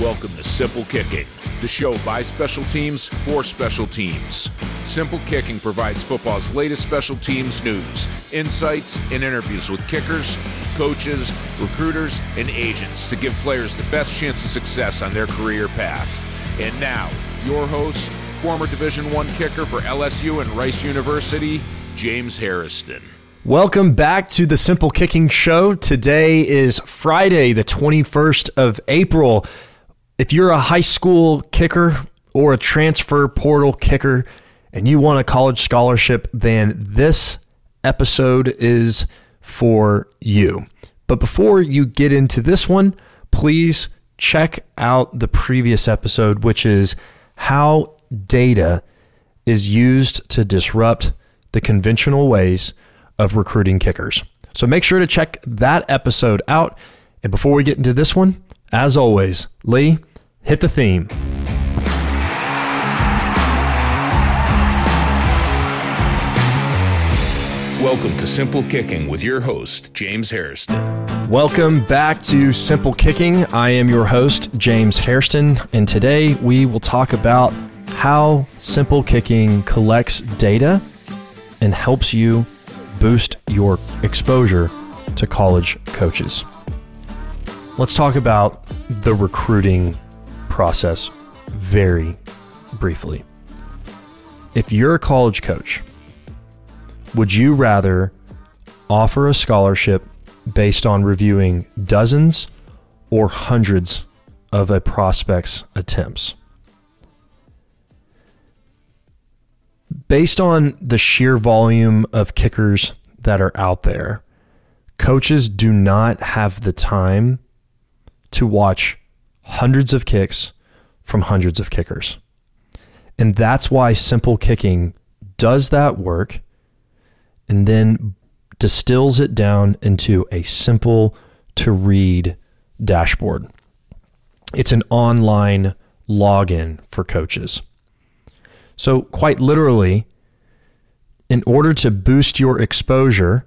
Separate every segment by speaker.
Speaker 1: Welcome to Simple Kicking, the show by special teams for special teams. Simple Kicking provides football's latest special teams news, insights, and interviews with kickers, coaches, recruiters, and agents to give players the best chance of success on their career path. And now, your host, former Division One kicker for LSU and Rice University, James Hairston.
Speaker 2: Welcome back to the Simple Kicking Show. Today is Friday, the 21st of April. If you're a high school kicker or a transfer portal kicker and you want a college scholarship, then this episode is for you. But before you get into this one, please check out the previous episode, which is how data is used to disrupt the conventional ways of recruiting kickers. So make sure to check that episode out. And before we get into this one, as always, Lee, hit the theme.
Speaker 1: Welcome to Simple Kicking with your host, James Hairston.
Speaker 2: Welcome back to Simple Kicking. I am your host, James Hairston, and today we will talk about how Simple Kicking collects data and helps you boost your exposure to college coaches. Let's talk about the recruiting process very briefly. If you're a college coach, would you rather offer a scholarship based on reviewing dozens or hundreds of a prospect's attempts? Based on the sheer volume of kickers that are out there, coaches do not have the time to watch hundreds of kicks from hundreds of kickers. And that's why simple kicking does that work and then distills it down into a simple to read dashboard. It's an online login for coaches. So, quite literally, in order to boost your exposure,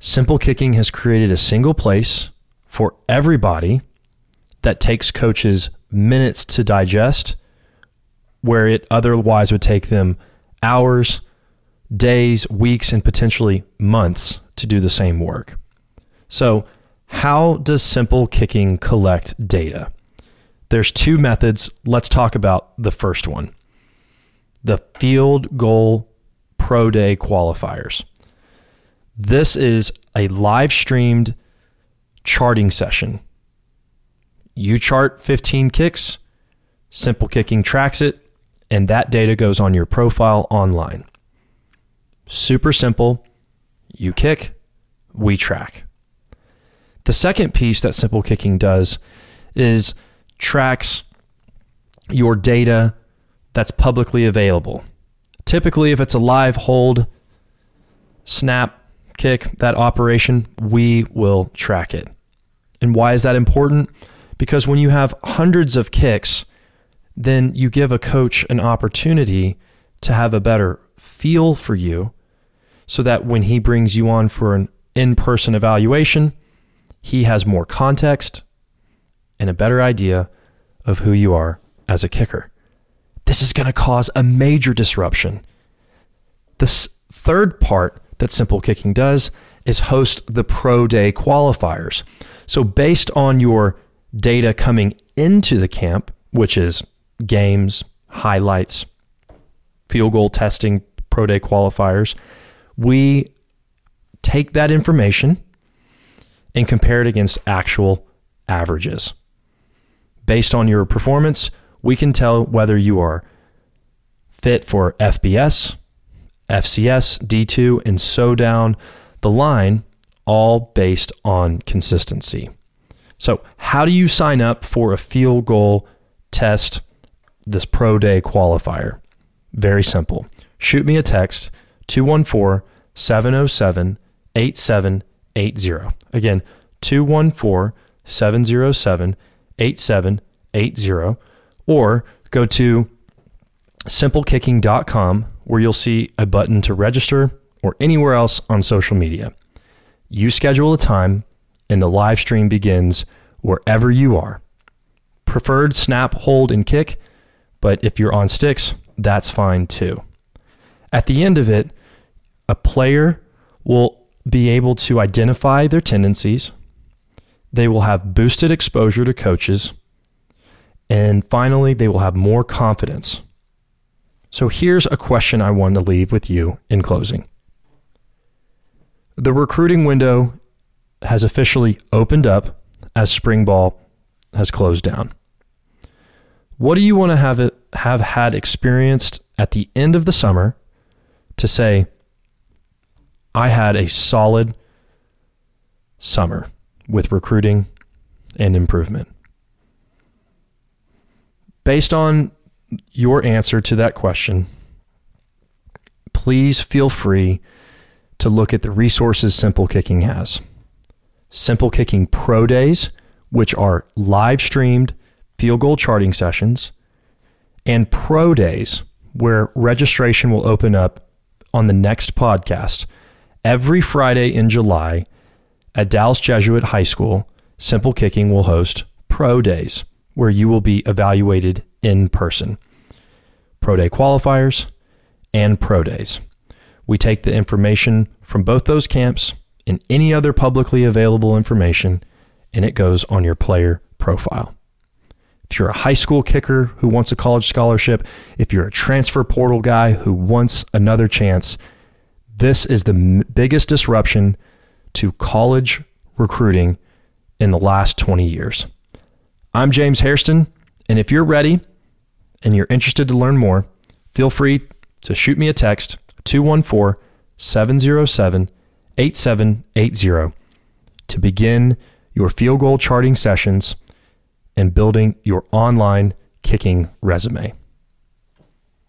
Speaker 2: Simple Kicking has created a single place for everybody that takes coaches minutes to digest, where it otherwise would take them hours, days, weeks, and potentially months to do the same work. So, how does Simple Kicking collect data? There's two methods. Let's talk about the first one the Field Goal Pro Day qualifiers. This is a live streamed charting session. You chart 15 kicks, Simple Kicking tracks it, and that data goes on your profile online. Super simple. You kick, we track. The second piece that Simple Kicking does is tracks your data that's publicly available. Typically, if it's a live hold, snap, kick, that operation, we will track it. And why is that important? Because when you have hundreds of kicks, then you give a coach an opportunity to have a better feel for you so that when he brings you on for an in person evaluation, he has more context and a better idea of who you are as a kicker. This is going to cause a major disruption. The third part that Simple Kicking does is host the Pro Day qualifiers. So, based on your data coming into the camp, which is games, highlights, field goal testing, Pro Day qualifiers, we take that information and compare it against actual averages. Based on your performance, we can tell whether you are fit for FBS, FCS, D2, and so down the line, all based on consistency. So, how do you sign up for a field goal test, this pro day qualifier? Very simple. Shoot me a text 214 707 8780. Again, 214 707 8780 or go to simplekicking.com where you'll see a button to register or anywhere else on social media. You schedule a time and the live stream begins wherever you are. preferred snap, hold, and kick, but if you're on sticks, that's fine too. At the end of it, a player will be able to identify their tendencies. They will have boosted exposure to coaches. And finally, they will have more confidence. So here's a question I want to leave with you in closing. The recruiting window has officially opened up as spring ball has closed down. What do you want to have it have had experienced at the end of the summer to say I had a solid summer with recruiting and improvement? Based on your answer to that question, please feel free to look at the resources Simple Kicking has. Simple Kicking Pro Days, which are live streamed field goal charting sessions, and Pro Days, where registration will open up on the next podcast every Friday in July at Dallas Jesuit High School. Simple Kicking will host Pro Days, where you will be evaluated in person. Pro Day qualifiers and Pro Days. We take the information from both those camps and any other publicly available information, and it goes on your player profile. If you're a high school kicker who wants a college scholarship, if you're a transfer portal guy who wants another chance, this is the m- biggest disruption to college recruiting in the last 20 years. I'm James Hairston, and if you're ready and you're interested to learn more, feel free to shoot me a text 214 707 8780 to begin your field goal charting sessions and building your online kicking resume.